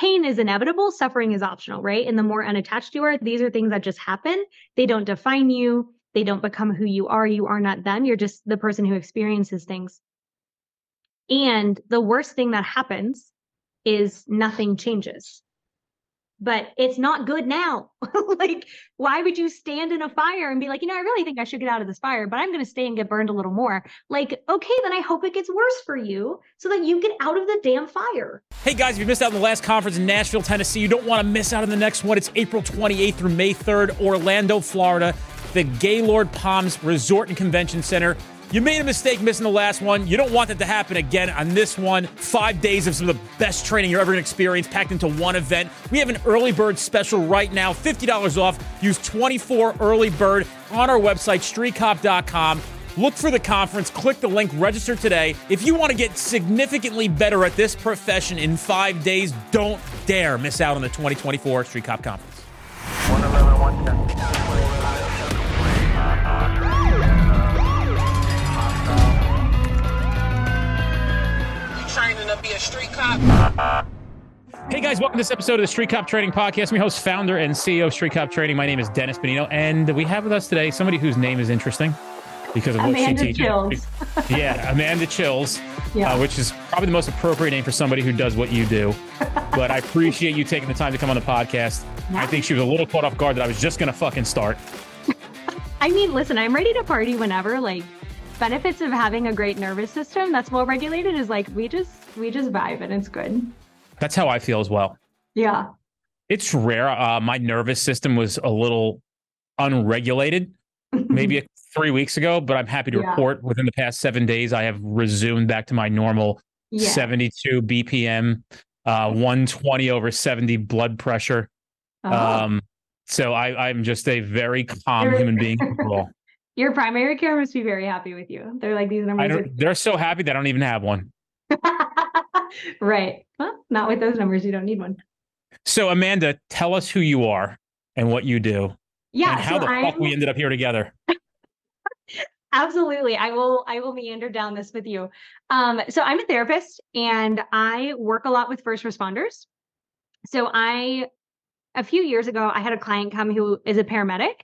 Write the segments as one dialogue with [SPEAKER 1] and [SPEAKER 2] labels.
[SPEAKER 1] pain is inevitable, suffering is optional, right? And the more unattached you are, these are things that just happen. They don't define you. They don't become who you are. You are not them. You're just the person who experiences things. And the worst thing that happens is nothing changes but it's not good now. like, why would you stand in a fire and be like, you know, I really think I should get out of this fire, but I'm going to stay and get burned a little more? Like, okay, then I hope it gets worse for you so that you get out of the damn fire.
[SPEAKER 2] Hey guys, if you missed out on the last conference in Nashville, Tennessee, you don't want to miss out on the next one. It's April 28th through May 3rd, Orlando, Florida, the Gaylord Palms Resort and Convention Center. You made a mistake missing the last one. You don't want that to happen again on this one. Five days of some of the best training you're ever going to experience packed into one event. We have an early bird special right now $50 off. Use 24 early bird on our website, streetcop.com. Look for the conference, click the link, register today. If you want to get significantly better at this profession in five days, don't dare miss out on the 2024 Street Cop Conference. 111, 110.
[SPEAKER 3] To be a street cop.
[SPEAKER 2] Hey guys, welcome to this episode of the Street Cop Training Podcast. I'm your host, founder, and CEO of Street Cop Training. My name is Dennis Benigno, and we have with us today somebody whose name is interesting because of what
[SPEAKER 1] Amanda
[SPEAKER 2] she teaches.
[SPEAKER 1] Chills.
[SPEAKER 2] yeah, Amanda Chils,
[SPEAKER 1] yeah.
[SPEAKER 2] uh, which is probably the most appropriate name for somebody who does what you do. but I appreciate you taking the time to come on the podcast. I think she was a little caught off guard that I was just going to fucking start.
[SPEAKER 1] I mean, listen, I'm ready to party whenever. Like, benefits of having a great nervous system that's well regulated is like we just we just vibe and it's good.
[SPEAKER 2] That's how I feel as well.
[SPEAKER 1] Yeah.
[SPEAKER 2] It's rare. Uh, my nervous system was a little unregulated maybe three weeks ago, but I'm happy to yeah. report within the past seven days, I have resumed back to my normal yeah. 72 BPM, uh, 120 over 70 blood pressure. Oh. Um, so I, I'm just a very calm human being.
[SPEAKER 1] Your primary care must be very happy with you. They're like these numbers. Are-
[SPEAKER 2] they're so happy they don't even have one.
[SPEAKER 1] right. Well, not with those numbers. You don't need one.
[SPEAKER 2] So, Amanda, tell us who you are and what you do.
[SPEAKER 1] Yeah.
[SPEAKER 2] And how
[SPEAKER 1] so
[SPEAKER 2] the
[SPEAKER 1] I'm...
[SPEAKER 2] fuck we ended up here together.
[SPEAKER 1] Absolutely. I will I will meander down this with you. Um, so I'm a therapist and I work a lot with first responders. So I a few years ago I had a client come who is a paramedic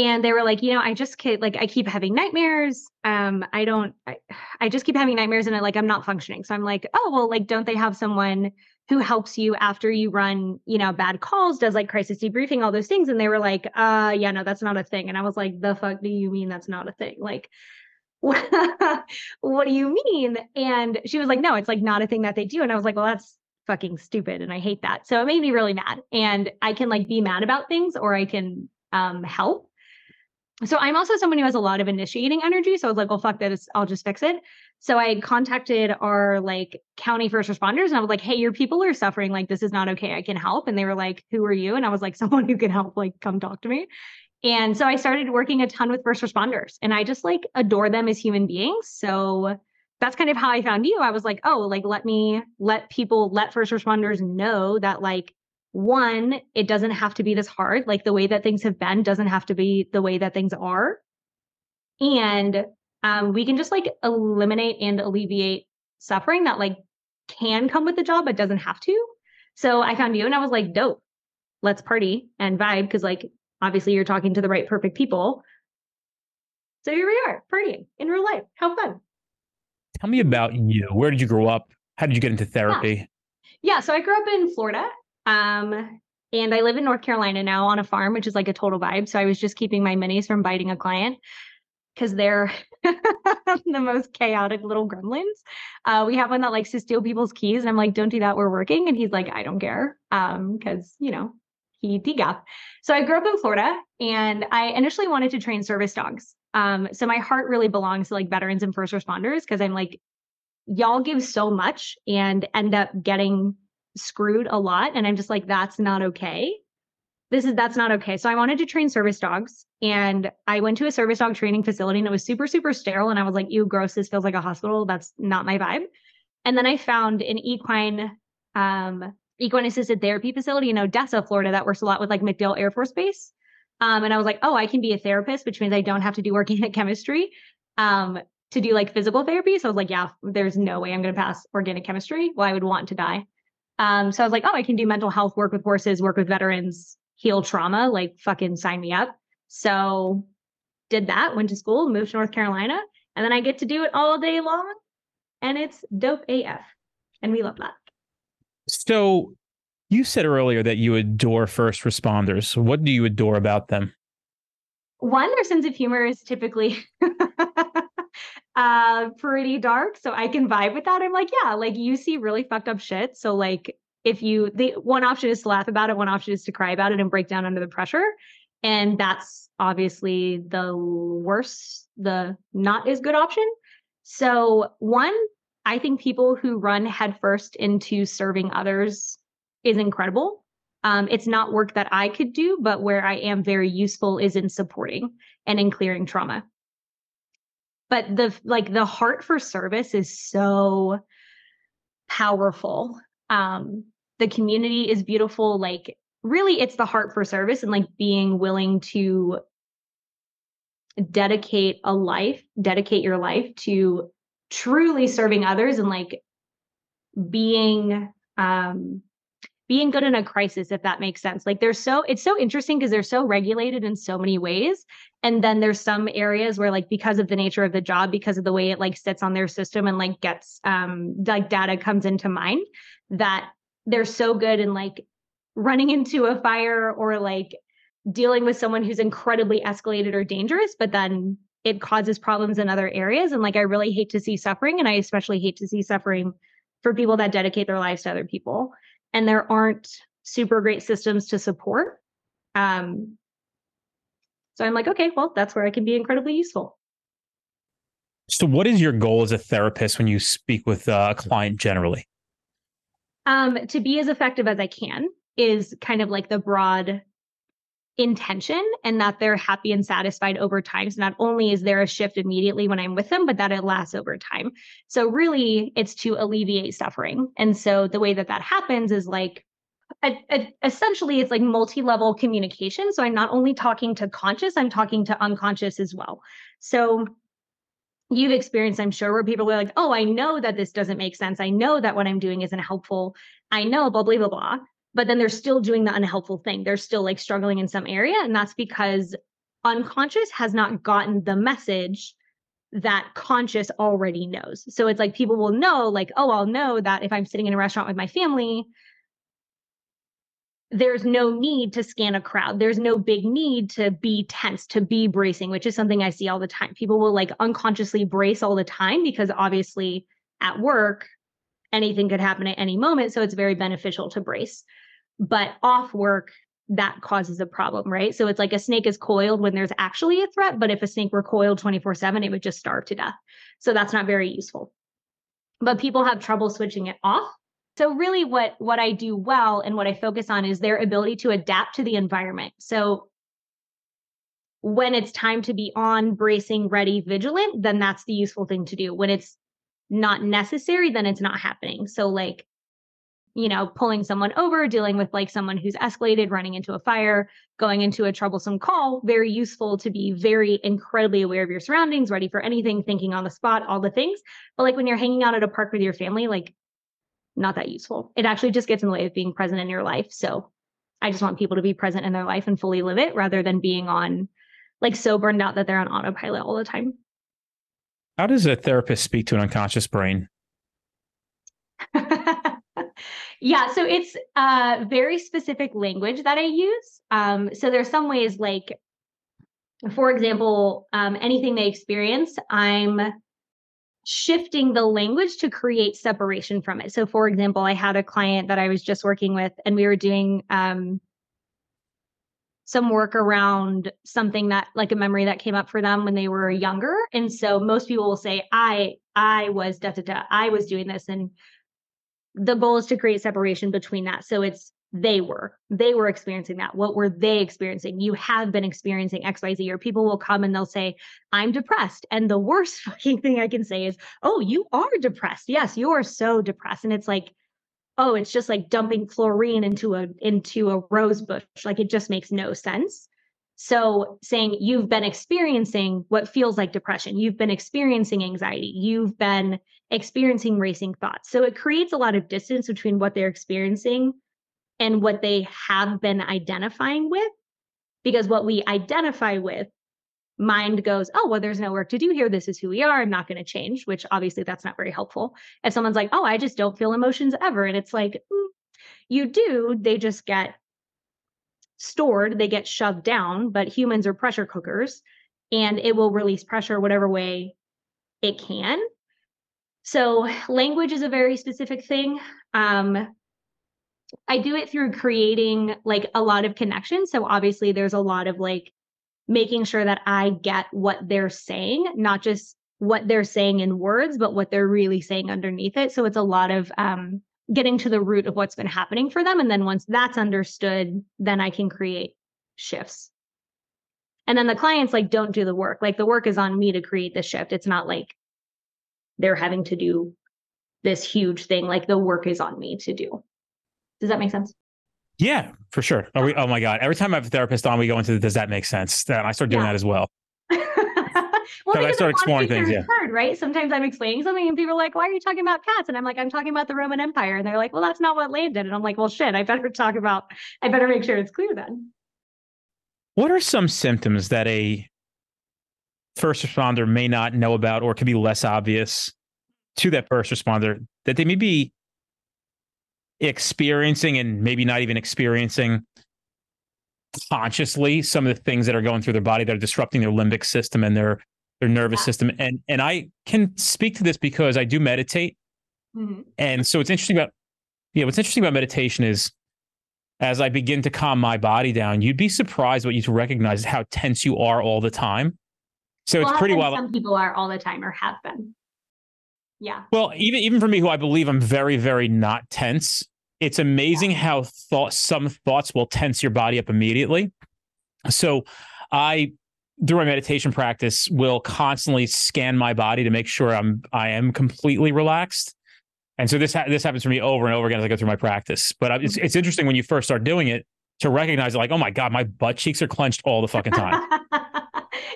[SPEAKER 1] and they were like you know i just like i keep having nightmares. Um i don't I, I just keep having nightmares and I, like i'm not functioning. So i'm like oh well like don't they have someone who helps you after you run you know bad calls does like crisis debriefing all those things? And they were like uh yeah no that's not a thing. And i was like the fuck do you mean that's not a thing? Like what do you mean? And she was like no it's like not a thing that they do. And i was like well that's fucking stupid and i hate that. So it made me really mad. And i can like be mad about things or i can um help so I'm also someone who has a lot of initiating energy. So I was like, well, fuck this. I'll just fix it. So I contacted our like county first responders and I was like, hey, your people are suffering. Like, this is not okay. I can help. And they were like, who are you? And I was like, someone who can help, like, come talk to me. And so I started working a ton with first responders and I just like adore them as human beings. So that's kind of how I found you. I was like, oh, like, let me let people, let first responders know that like one, it doesn't have to be this hard. Like the way that things have been doesn't have to be the way that things are. And um, we can just like eliminate and alleviate suffering that like can come with the job, but doesn't have to. So I found you and I was like, dope, let's party and vibe. Cause like obviously you're talking to the right perfect people. So here we are partying in real life. How fun.
[SPEAKER 2] Tell me about you. Where did you grow up? How did you get into therapy?
[SPEAKER 1] Yeah. yeah so I grew up in Florida um, and I live in North Carolina now on a farm, which is like a total vibe. So I was just keeping my minis from biting a client because they're the most chaotic little gremlins. Uh, we have one that likes to steal people's keys, and I'm like, "Don't do that. We're working." And he's like, "I don't care," um, because you know he DGAF. So I grew up in Florida, and I initially wanted to train service dogs. Um, so my heart really belongs to like veterans and first responders because I'm like, y'all give so much and end up getting screwed a lot. And I'm just like, that's not okay. This is that's not okay. So I wanted to train service dogs. And I went to a service dog training facility and it was super, super sterile. And I was like, ew, gross, this feels like a hospital. That's not my vibe. And then I found an equine um equine assisted therapy facility in Odessa, Florida, that works a lot with like MacDill Air Force Base. Um, and I was like, oh, I can be a therapist, which means I don't have to do organic chemistry um, to do like physical therapy. So I was like, yeah, there's no way I'm going to pass organic chemistry. Well, I would want to die. Um, so I was like, oh, I can do mental health work with horses, work with veterans, heal trauma, like fucking sign me up. So did that, went to school, moved to North Carolina, and then I get to do it all day long. And it's dope AF. And we love that.
[SPEAKER 2] So you said earlier that you adore first responders. What do you adore about them?
[SPEAKER 1] One, their sense of humor is typically uh pretty dark. So I can vibe with that. I'm like, yeah, like you see really fucked up shit. So like if you the one option is to laugh about it, one option is to cry about it and break down under the pressure. And that's obviously the worst, the not as good option. So one, I think people who run headfirst into serving others is incredible. Um, it's not work that I could do, but where I am very useful is in supporting and in clearing trauma. But the like the heart for service is so powerful. Um, the community is beautiful. Like really, it's the heart for service and like being willing to dedicate a life, dedicate your life to truly serving others and like being um being good in a crisis if that makes sense like there's so it's so interesting because they're so regulated in so many ways and then there's some areas where like because of the nature of the job because of the way it like sits on their system and like gets um like data comes into mind that they're so good in like running into a fire or like dealing with someone who's incredibly escalated or dangerous but then it causes problems in other areas and like i really hate to see suffering and i especially hate to see suffering for people that dedicate their lives to other people and there aren't super great systems to support. Um, so I'm like, okay, well, that's where I can be incredibly useful.
[SPEAKER 2] So, what is your goal as a therapist when you speak with a client generally?
[SPEAKER 1] Um, to be as effective as I can is kind of like the broad intention and that they're happy and satisfied over time. So not only is there a shift immediately when I'm with them, but that it lasts over time. So really it's to alleviate suffering. And so the way that that happens is like essentially it's like multi-level communication. So I'm not only talking to conscious, I'm talking to unconscious as well. So you've experienced, I'm sure, where people are like, oh, I know that this doesn't make sense. I know that what I'm doing isn't helpful. I know, blah, blah, blah, blah but then they're still doing the unhelpful thing. They're still like struggling in some area. And that's because unconscious has not gotten the message that conscious already knows. So it's like people will know, like, oh, I'll know that if I'm sitting in a restaurant with my family, there's no need to scan a crowd. There's no big need to be tense, to be bracing, which is something I see all the time. People will like unconsciously brace all the time because obviously at work, anything could happen at any moment. So it's very beneficial to brace. But off work, that causes a problem, right? So it's like a snake is coiled when there's actually a threat, but if a snake were coiled 24 7, it would just starve to death. So that's not very useful. But people have trouble switching it off. So really what what I do well and what I focus on is their ability to adapt to the environment. So when it's time to be on, bracing, ready, vigilant, then that's the useful thing to do. When it's not necessary, then it's not happening. So, like, you know, pulling someone over, dealing with like someone who's escalated, running into a fire, going into a troublesome call, very useful to be very incredibly aware of your surroundings, ready for anything, thinking on the spot, all the things. But like when you're hanging out at a park with your family, like, not that useful. It actually just gets in the way of being present in your life. So, I just want people to be present in their life and fully live it rather than being on like so burned out that they're on autopilot all the time.
[SPEAKER 2] How does a therapist speak to an unconscious brain?
[SPEAKER 1] yeah, so it's a very specific language that I use. Um, so there's some ways like, for example, um, anything they experience, I'm shifting the language to create separation from it. So, for example, I had a client that I was just working with, and we were doing um, some work around something that like a memory that came up for them when they were younger. And so most people will say i i was da da da i was doing this. And the goal is to create separation between that. So it's they were. They were experiencing that. What were they experiencing? You have been experiencing xyz or people will come and they'll say i'm depressed. And the worst fucking thing i can say is oh you are depressed. Yes you are so depressed. And it's like oh, it's just like dumping chlorine into a into a rose bush. Like it just makes no sense. So saying you've been experiencing what feels like depression, you've been experiencing anxiety, you've been experiencing racing thoughts. So it creates a lot of distance between what they're experiencing and what they have been identifying with. Because what we identify with, mind goes, oh, well, there's no work to do here. This is who we are. I'm not going to change, which obviously that's not very helpful. If someone's like, oh, I just don't feel emotions ever. And it's like, mm, you do, they just get stored, they get shoved down, but humans are pressure cookers and it will release pressure whatever way it can. So, language is a very specific thing. Um, I do it through creating like a lot of connections. So, obviously, there's a lot of like making sure that I get what they're saying, not just what they're saying in words, but what they're really saying underneath it. So, it's a lot of um, getting to the root of what's been happening for them. And then once that's understood, then I can create shifts. And then the clients like don't do the work. Like the work is on me to create the shift. It's not like they're having to do this huge thing. Like the work is on me to do. Does that make sense?
[SPEAKER 2] Yeah, for sure. We, oh my God. Every time I have a therapist on, we go into the, does that make sense? And I start doing yeah. that as well.
[SPEAKER 1] well, I start exploring things. Yeah. Heard, right? Sometimes I'm explaining something and people are like, why are you talking about cats? And I'm like, I'm talking about the Roman Empire. And they're like, well, that's not what landed. And I'm like, well, shit, I better talk about, I better make sure it's clear then.
[SPEAKER 2] What are some symptoms that a first responder may not know about or could be less obvious to that first responder that they may be experiencing and maybe not even experiencing consciously some of the things that are going through their body that are disrupting their limbic system and their their nervous system. And and I can speak to this because I do meditate. Mm-hmm. And so what's interesting about yeah, what's interesting about meditation is as I begin to calm my body down, you'd be surprised what you recognize how tense you are all the time. So well, it's pretty wild.
[SPEAKER 1] Some people are all the time or have been. Yeah.
[SPEAKER 2] Well, even even for me, who I believe I'm very, very not tense, it's amazing how thought some thoughts will tense your body up immediately. So I through my meditation practice will constantly scan my body to make sure I'm I am completely relaxed. And so this ha- this happens for me over and over again as I go through my practice. But it's mm-hmm. it's interesting when you first start doing it to recognize like, oh my god, my butt cheeks are clenched all the fucking time.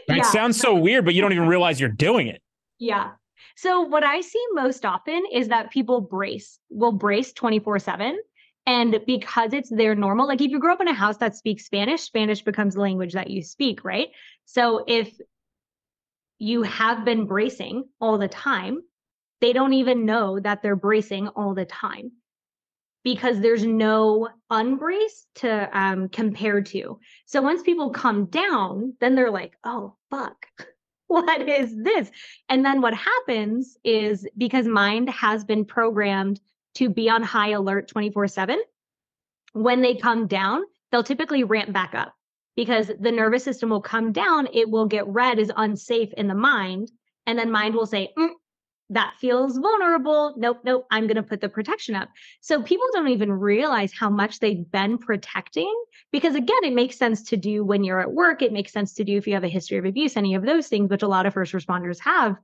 [SPEAKER 2] yeah. It sounds so weird, but you don't even realize you're doing it.
[SPEAKER 1] Yeah. So what I see most often is that people brace, will brace 24/7 and because it's their normal, like if you grow up in a house that speaks Spanish, Spanish becomes the language that you speak, right? So if you have been bracing all the time, they don't even know that they're bracing all the time because there's no unbrace to um, compare to. So once people come down, then they're like, oh, fuck. What is this? And then what happens is because mind has been programmed to be on high alert 24 7, when they come down, they'll typically ramp back up because the nervous system will come down. It will get read as unsafe in the mind. And then mind will say, mm, that feels vulnerable. Nope, nope, I'm going to put the protection up. So people don't even realize how much they've been protecting because, again, it makes sense to do when you're at work. It makes sense to do if you have a history of abuse, any of those things, which a lot of first responders have.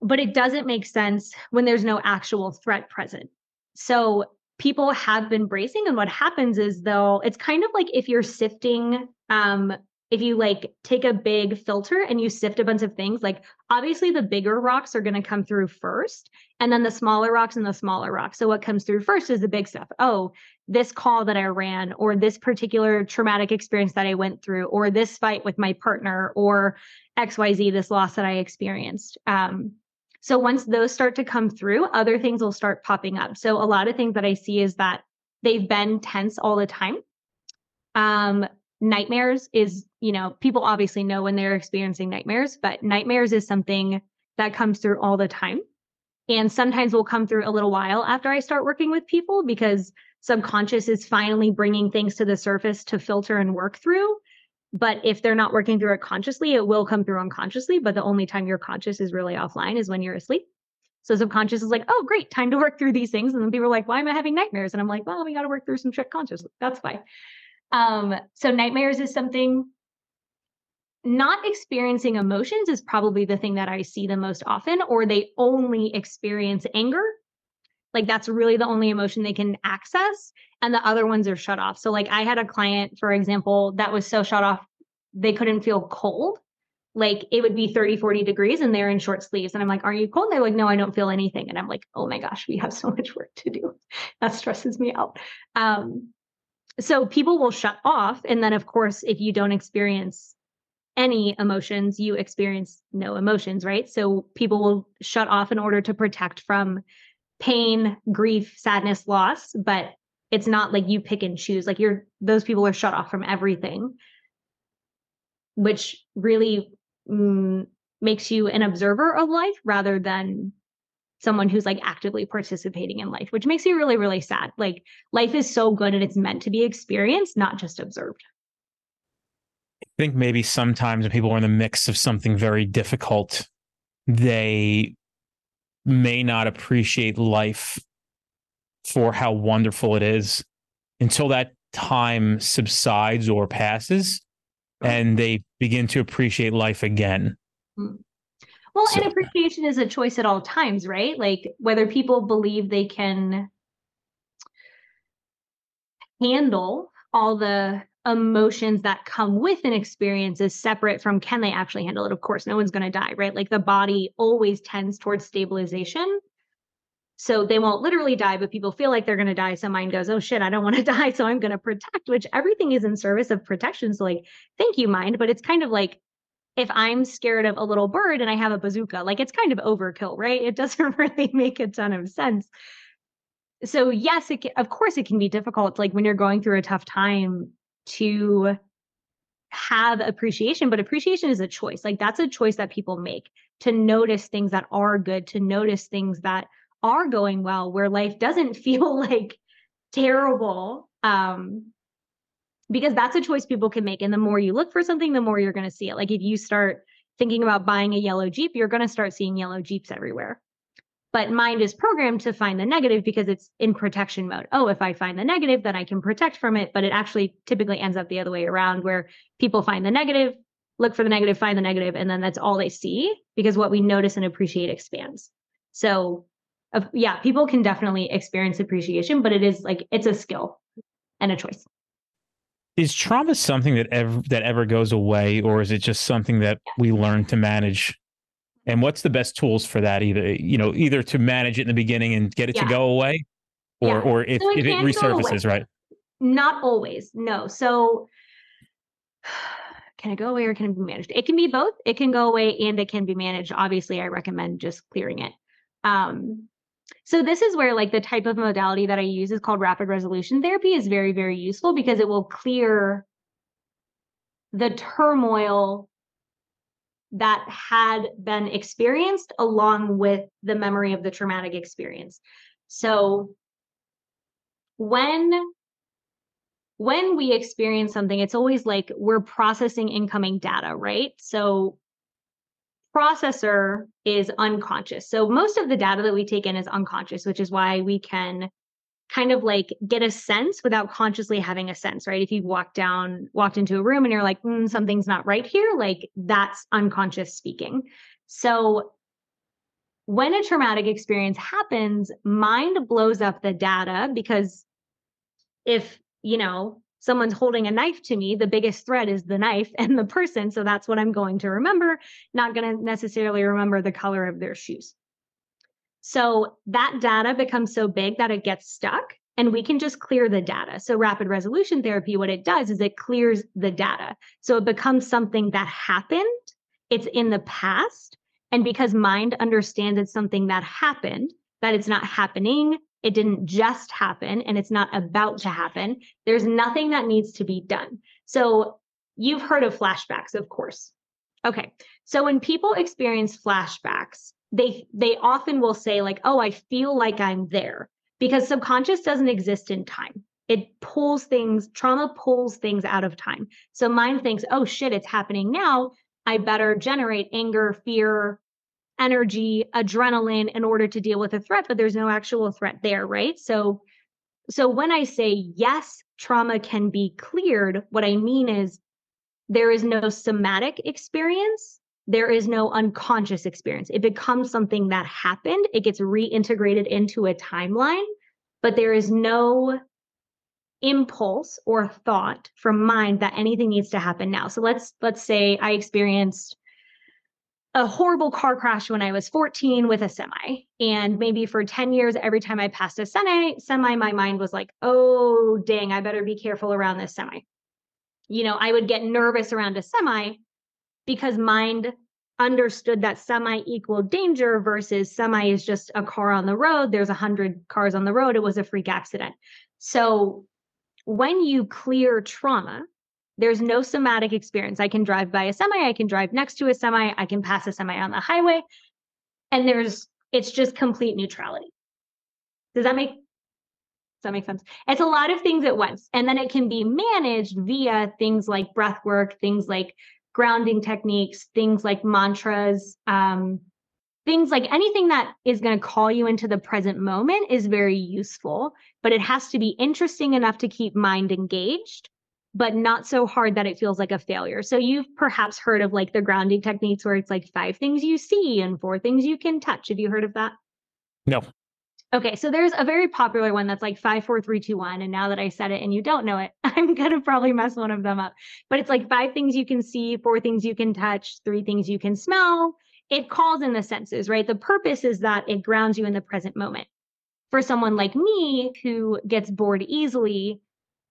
[SPEAKER 1] But it doesn't make sense when there's no actual threat present. So people have been bracing and what happens is though it's kind of like if you're sifting um if you like take a big filter and you sift a bunch of things like obviously the bigger rocks are going to come through first and then the smaller rocks and the smaller rocks so what comes through first is the big stuff oh this call that i ran or this particular traumatic experience that i went through or this fight with my partner or xyz this loss that i experienced um, so once those start to come through, other things will start popping up. So a lot of things that I see is that they've been tense all the time. Um, nightmares is, you know, people obviously know when they're experiencing nightmares, but nightmares is something that comes through all the time. And sometimes will come through a little while after I start working with people because subconscious is finally bringing things to the surface to filter and work through. But if they're not working through it consciously, it will come through unconsciously. But the only time your conscious is really offline is when you're asleep. So subconscious is like, oh, great, time to work through these things. And then people are like, why am I having nightmares? And I'm like, well, we got to work through some shit consciously. That's fine. Um, so nightmares is something not experiencing emotions is probably the thing that I see the most often, or they only experience anger. Like that's really the only emotion they can access and the other ones are shut off. So like I had a client, for example, that was so shut off they couldn't feel cold. Like it would be 30, 40 degrees and they're in short sleeves. And I'm like, Are you cold? And they're like, No, I don't feel anything. And I'm like, Oh my gosh, we have so much work to do. That stresses me out. Um, so people will shut off. And then, of course, if you don't experience any emotions, you experience no emotions, right? So people will shut off in order to protect from pain, grief, sadness, loss, but it's not like you pick and choose. Like you're those people are shut off from everything, which really mm, makes you an observer of life rather than someone who's like actively participating in life, which makes you really, really sad. Like life is so good and it's meant to be experienced, not just observed.
[SPEAKER 2] I think maybe sometimes when people are in the mix of something very difficult, they may not appreciate life for how wonderful it is until that time subsides or passes and they begin to appreciate life again.
[SPEAKER 1] Hmm. Well, so, and appreciation is a choice at all times, right? Like whether people believe they can handle all the emotions that come with an experience is separate from can they actually handle it? Of course, no one's going to die, right? Like the body always tends towards stabilization. So they won't literally die, but people feel like they're going to die. So mind goes, oh shit, I don't want to die. So I'm going to protect, which everything is in service of protection. So, like, thank you, mind. But it's kind of like if I'm scared of a little bird and I have a bazooka, like it's kind of overkill, right? It doesn't really make a ton of sense. So, yes, it can, of course, it can be difficult. Like when you're going through a tough time, to have appreciation, but appreciation is a choice. Like that's a choice that people make to notice things that are good, to notice things that are going well, where life doesn't feel like terrible. Um, because that's a choice people can make. And the more you look for something, the more you're going to see it. Like if you start thinking about buying a yellow Jeep, you're going to start seeing yellow Jeeps everywhere but mind is programmed to find the negative because it's in protection mode. Oh, if I find the negative, then I can protect from it. But it actually typically ends up the other way around where people find the negative, look for the negative, find the negative, and then that's all they see because what we notice and appreciate expands. So, uh, yeah, people can definitely experience appreciation, but it is like it's a skill and a choice.
[SPEAKER 2] Is trauma something that ever that ever goes away, or is it just something that we learn to manage? And what's the best tools for that either you know either to manage it in the beginning and get it yeah. to go away or yeah. or if, so it, if it resurfaces right?
[SPEAKER 1] Not always no. So can it go away or can it be managed? It can be both. It can go away and it can be managed. Obviously i recommend just clearing it. Um so this is where like the type of modality that i use is called rapid resolution therapy is very very useful because it will clear the turmoil that had been experienced along with the memory of the traumatic experience. So when when we experience something it's always like we're processing incoming data, right? So processor is unconscious. So most of the data that we take in is unconscious, which is why we can kind of like get a sense without consciously having a sense, right? If you walk down, walked into a room and you're like, mm, something's not right here, like that's unconscious speaking. So when a traumatic experience happens, mind blows up the data because if, you know, someone's holding a knife to me, the biggest threat is the knife and the person. So that's what I'm going to remember, not going to necessarily remember the color of their shoes. So that data becomes so big that it gets stuck and we can just clear the data. So rapid resolution therapy, what it does is it clears the data. So it becomes something that happened, it's in the past. And because mind understands it's something that happened, that it's not happening, it didn't just happen, and it's not about to happen, there's nothing that needs to be done. So you've heard of flashbacks, of course. Okay. So when people experience flashbacks, they they often will say like oh i feel like i'm there because subconscious doesn't exist in time it pulls things trauma pulls things out of time so mind thinks oh shit it's happening now i better generate anger fear energy adrenaline in order to deal with a threat but there's no actual threat there right so so when i say yes trauma can be cleared what i mean is there is no somatic experience there is no unconscious experience. It becomes something that happened, it gets reintegrated into a timeline, but there is no impulse or thought from mind that anything needs to happen now. So let's let's say I experienced a horrible car crash when I was 14 with a semi. And maybe for 10 years, every time I passed a semi, semi, my mind was like, oh, dang, I better be careful around this semi. You know, I would get nervous around a semi because mind understood that semi equaled danger versus semi is just a car on the road. There's a hundred cars on the road. It was a freak accident. So when you clear trauma, there's no somatic experience. I can drive by a semi, I can drive next to a semi, I can pass a semi on the highway, and there's it's just complete neutrality. Does that make does that make sense? It's a lot of things at once. And then it can be managed via things like breath work, things like grounding techniques, things like mantras, um, things like anything that is going to call you into the present moment is very useful, but it has to be interesting enough to keep mind engaged but not so hard that it feels like a failure. So you've perhaps heard of like the grounding techniques where it's like five things you see and four things you can touch. Have you heard of that?
[SPEAKER 2] No.
[SPEAKER 1] Okay, so there's a very popular one that's like five, four, three, two, one. And now that I said it and you don't know it, I'm gonna probably mess one of them up. But it's like five things you can see, four things you can touch, three things you can smell. It calls in the senses, right? The purpose is that it grounds you in the present moment. For someone like me who gets bored easily,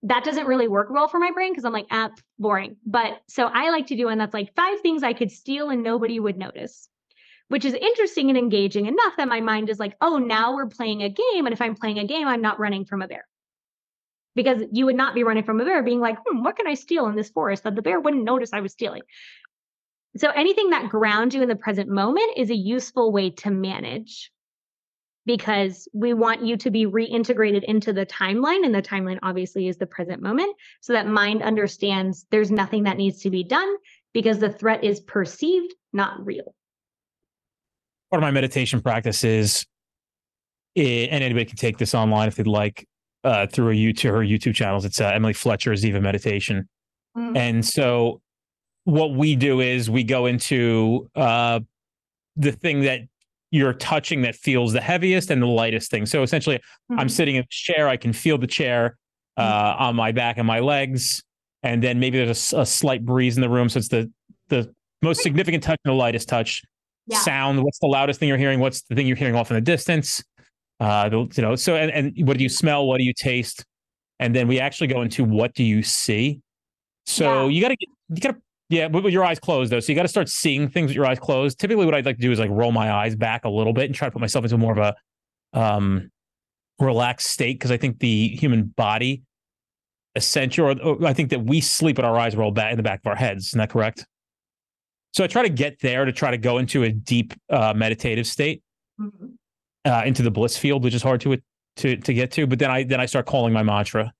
[SPEAKER 1] that doesn't really work well for my brain because I'm like, ah, boring. But so I like to do one that's like five things I could steal and nobody would notice, which is interesting and engaging enough that my mind is like, oh, now we're playing a game. And if I'm playing a game, I'm not running from a bear. Because you would not be running from a bear being like, hmm, what can I steal in this forest that the bear wouldn't notice I was stealing? So anything that grounds you in the present moment is a useful way to manage because we want you to be reintegrated into the timeline. And the timeline obviously is the present moment so that mind understands there's nothing that needs to be done because the threat is perceived, not real.
[SPEAKER 2] Part of my meditation practice is, eh, and anybody can take this online if they'd like uh, through a YouTube her YouTube channels. It's uh, Emily Fletcher Ziva Meditation, mm-hmm. and so what we do is we go into uh, the thing that you're touching that feels the heaviest and the lightest thing. So essentially, mm-hmm. I'm sitting in a chair. I can feel the chair uh, mm-hmm. on my back and my legs, and then maybe there's a, a, slight breeze in the room. So it's the the most significant touch and the lightest touch. Yeah. Sound. What's the loudest thing you're hearing? What's the thing you're hearing off in the distance? Uh, you know. So and and what do you smell? What do you taste? And then we actually go into what do you see? So yeah. you got to you got to yeah, but with your eyes closed though, so you got to start seeing things with your eyes closed. Typically, what I'd like to do is like roll my eyes back a little bit and try to put myself into more of a um, relaxed state because I think the human body essential, or, or, I think that we sleep with our eyes rolled back in the back of our heads. Isn't that correct? So I try to get there to try to go into a deep uh, meditative state, mm-hmm. uh, into the bliss field, which is hard to to to get to. But then I then I start calling my mantra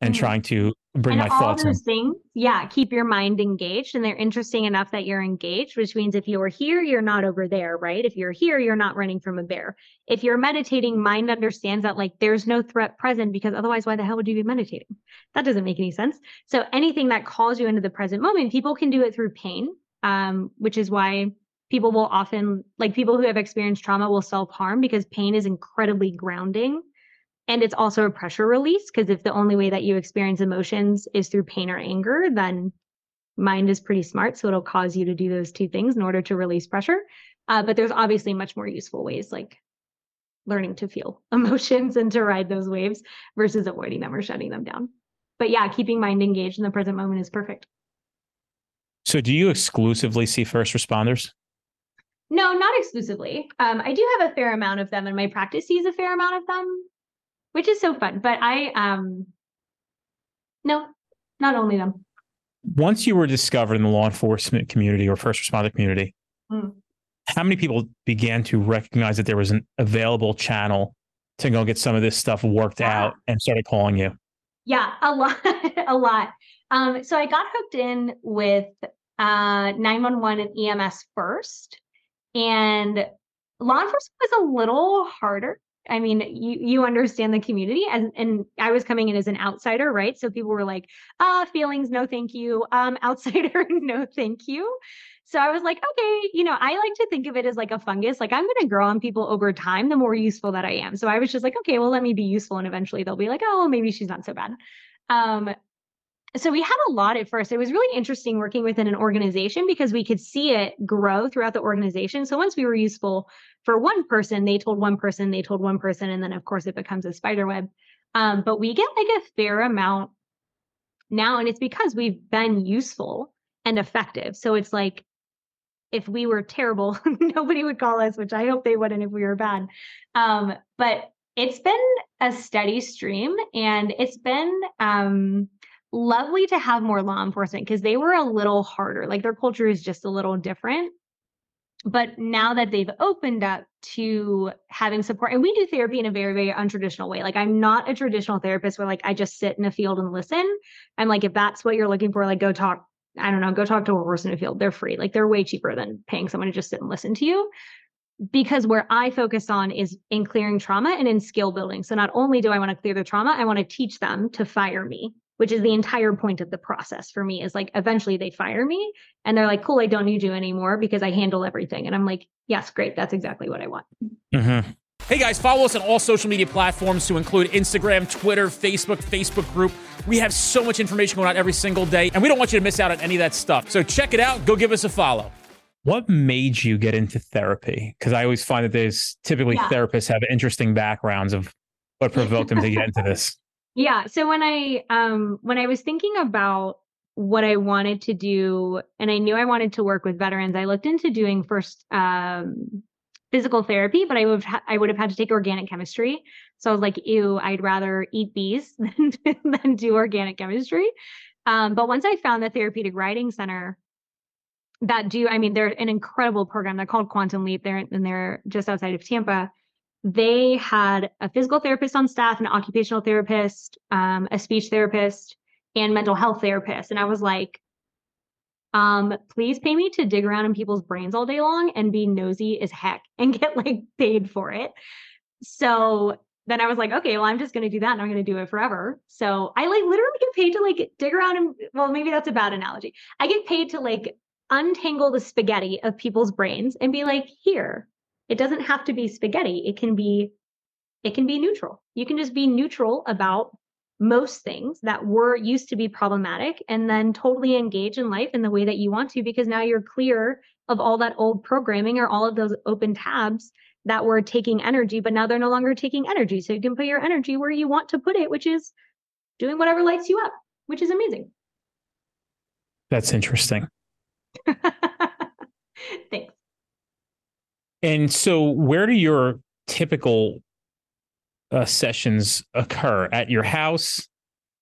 [SPEAKER 2] and mm-hmm. trying to bring
[SPEAKER 1] and
[SPEAKER 2] my
[SPEAKER 1] all
[SPEAKER 2] thoughts
[SPEAKER 1] those
[SPEAKER 2] in.
[SPEAKER 1] things yeah keep your mind engaged and they're interesting enough that you're engaged which means if you're here you're not over there right if you're here you're not running from a bear if you're meditating mind understands that like there's no threat present because otherwise why the hell would you be meditating that doesn't make any sense so anything that calls you into the present moment people can do it through pain um, which is why people will often like people who have experienced trauma will self-harm because pain is incredibly grounding and it's also a pressure release because if the only way that you experience emotions is through pain or anger, then mind is pretty smart. So it'll cause you to do those two things in order to release pressure. Uh, but there's obviously much more useful ways like learning to feel emotions and to ride those waves versus avoiding them or shutting them down. But yeah, keeping mind engaged in the present moment is perfect.
[SPEAKER 2] So do you exclusively see first responders?
[SPEAKER 1] No, not exclusively. Um, I do have a fair amount of them, and my practice sees a fair amount of them which is so fun. But I um no, not only them.
[SPEAKER 2] Once you were discovered in the law enforcement community or first responder community, mm. how many people began to recognize that there was an available channel to go get some of this stuff worked yeah. out and started calling you?
[SPEAKER 1] Yeah, a lot, a lot. Um, so I got hooked in with uh 911 and EMS first. And law enforcement was a little harder I mean, you you understand the community, and and I was coming in as an outsider, right? So people were like, "Ah, feelings, no, thank you. Um, outsider, no, thank you." So I was like, okay, you know, I like to think of it as like a fungus. Like I'm going to grow on people over time, the more useful that I am. So I was just like, okay, well, let me be useful, and eventually they'll be like, oh, maybe she's not so bad. Um, so we had a lot at first. It was really interesting working within an organization because we could see it grow throughout the organization. So once we were useful for one person, they told one person, they told one person, and then of course it becomes a spider web. Um, but we get like a fair amount now, and it's because we've been useful and effective. So it's like if we were terrible, nobody would call us, which I hope they wouldn't if we were bad. Um, but it's been a steady stream and it's been um lovely to have more law enforcement because they were a little harder. Like their culture is just a little different. But now that they've opened up to having support, and we do therapy in a very, very untraditional way. Like I'm not a traditional therapist where like I just sit in a field and listen. I'm like, if that's what you're looking for, like go talk, I don't know, go talk to a horse in a field. They're free. Like they're way cheaper than paying someone to just sit and listen to you because where I focus on is in clearing trauma and in skill building. So not only do I want to clear the trauma, I want to teach them to fire me which is the entire point of the process for me is like eventually they fire me and they're like cool i don't need you anymore because i handle everything and i'm like yes great that's exactly what i want
[SPEAKER 2] mm-hmm. Hey guys, follow us on all social media platforms to include Instagram, Twitter, Facebook, Facebook group. We have so much information going out every single day, and we don't want you to miss out on any of that stuff. So check it out. Go give us a follow. What made you get into therapy? Because I always find that there's typically yeah. therapists have interesting backgrounds of what provoked them to get into this.
[SPEAKER 1] Yeah. So when I um when I was thinking about what I wanted to do and I knew I wanted to work with veterans, I looked into doing first um physical therapy, but I would ha- I would have had to take organic chemistry. So I was like, ew, I'd rather eat bees than, than do organic chemistry. Um, but once I found the therapeutic riding center that do, I mean, they're an incredible program. They're called Quantum Leap. They're and they're just outside of Tampa they had a physical therapist on staff, an occupational therapist, um, a speech therapist, and mental health therapist. And I was like, um, please pay me to dig around in people's brains all day long and be nosy as heck and get like paid for it. So then I was like, okay, well, I'm just going to do that and I'm going to do it forever. So I like literally get paid to like dig around and well, maybe that's a bad analogy. I get paid to like untangle the spaghetti of people's brains and be like, here, it doesn't have to be spaghetti. It can be it can be neutral. You can just be neutral about most things that were used to be problematic and then totally engage in life in the way that you want to because now you're clear of all that old programming or all of those open tabs that were taking energy but now they're no longer taking energy so you can put your energy where you want to put it which is doing whatever lights you up which is amazing
[SPEAKER 2] that's interesting
[SPEAKER 1] thanks
[SPEAKER 2] and so, where do your typical uh, sessions occur? At your house?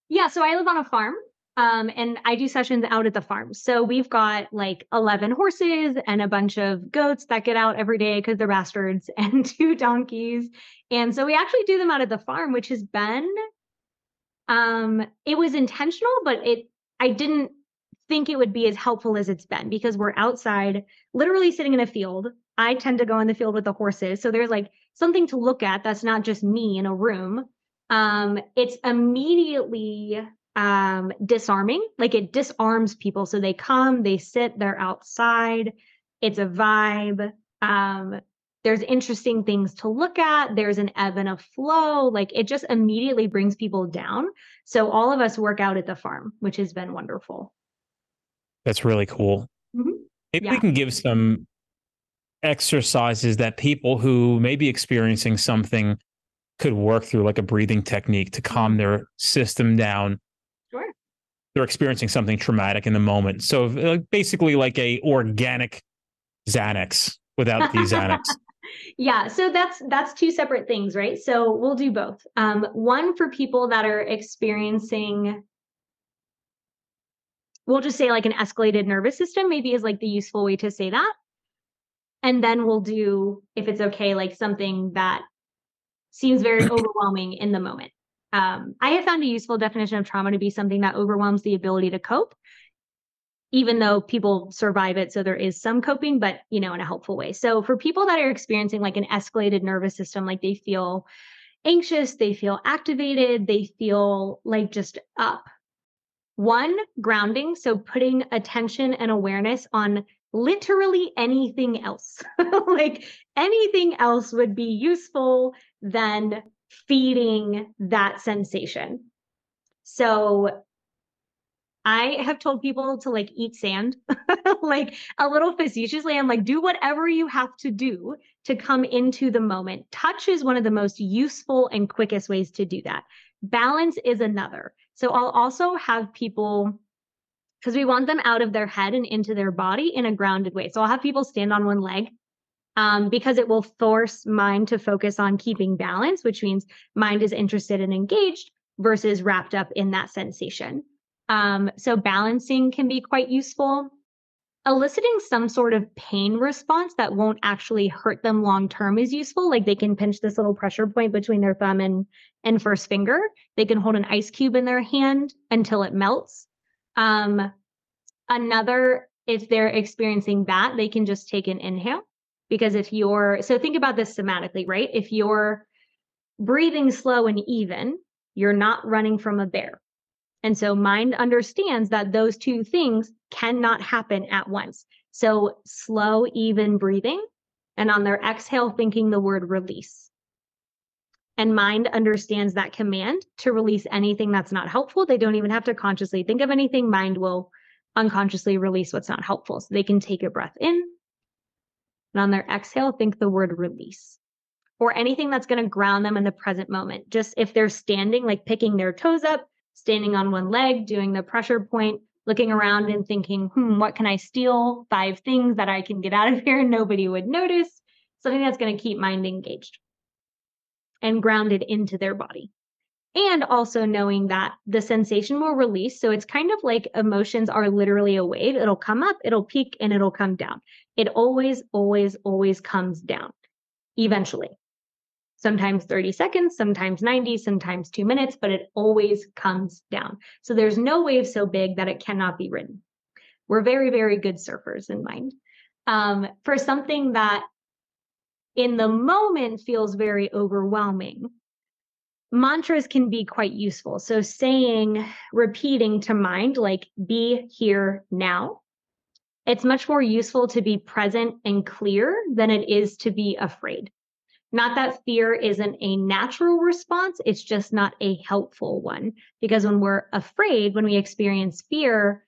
[SPEAKER 1] Yeah. So I live on a farm. Um, and I do sessions out at the farm. So we've got like 11 horses and a bunch of goats that get out every day because they're bastards and two donkeys. And so we actually do them out at the farm, which has been, um, it was intentional, but it, I didn't think it would be as helpful as it's been because we're outside, literally sitting in a field I tend to go in the field with the horses. So there's like something to look at that's not just me in a room. Um, it's immediately um, disarming, like it disarms people. So they come, they sit, they're outside. It's a vibe. Um, there's interesting things to look at. There's an ebb and a flow. Like it just immediately brings people down. So all of us work out at the farm, which has been wonderful.
[SPEAKER 2] That's really cool. Mm-hmm. Maybe yeah. we can give some exercises that people who may be experiencing something could work through, like a breathing technique to calm their system down.
[SPEAKER 1] Sure.
[SPEAKER 2] They're experiencing something traumatic in the moment. So basically, like a organic Xanax without the Xanax.
[SPEAKER 1] yeah so that's that's two separate things right so we'll do both um, one for people that are experiencing we'll just say like an escalated nervous system maybe is like the useful way to say that. And then we'll do if it's okay like something that seems very overwhelming in the moment. Um, i have found a useful definition of trauma to be something that overwhelms the ability to cope even though people survive it so there is some coping but you know in a helpful way. So for people that are experiencing like an escalated nervous system like they feel anxious they feel activated they feel like just up one grounding so putting attention and awareness on literally anything else. like anything else would be useful than feeding that sensation. So I have told people to like eat sand, like a little facetiously. I'm like, do whatever you have to do to come into the moment. Touch is one of the most useful and quickest ways to do that. Balance is another. So I'll also have people, because we want them out of their head and into their body in a grounded way. So I'll have people stand on one leg um, because it will force mind to focus on keeping balance, which means mind is interested and engaged versus wrapped up in that sensation. Um, so balancing can be quite useful. Eliciting some sort of pain response that won't actually hurt them long term is useful. Like they can pinch this little pressure point between their thumb and, and first finger. They can hold an ice cube in their hand until it melts. Um, another, if they're experiencing that, they can just take an inhale. Because if you're, so think about this somatically, right? If you're breathing slow and even, you're not running from a bear. And so mind understands that those two things cannot happen at once. So slow, even breathing, and on their exhale, thinking the word release. And mind understands that command to release anything that's not helpful. They don't even have to consciously think of anything. Mind will unconsciously release what's not helpful. So they can take a breath in. And on their exhale, think the word release or anything that's going to ground them in the present moment. Just if they're standing, like picking their toes up, standing on one leg, doing the pressure point, looking around and thinking, hmm, what can I steal? Five things that I can get out of here nobody would notice. Something that's going to keep mind engaged and grounded into their body. And also knowing that the sensation will release. So it's kind of like emotions are literally a wave. It'll come up, it'll peak, and it'll come down. It always, always, always comes down eventually sometimes 30 seconds, sometimes 90, sometimes two minutes, but it always comes down. So there's no wave so big that it cannot be ridden. We're very, very good surfers in mind. Um, for something that in the moment feels very overwhelming, mantras can be quite useful. So saying, repeating to mind, like be here now. It's much more useful to be present and clear than it is to be afraid. Not that fear isn't a natural response, it's just not a helpful one. Because when we're afraid, when we experience fear,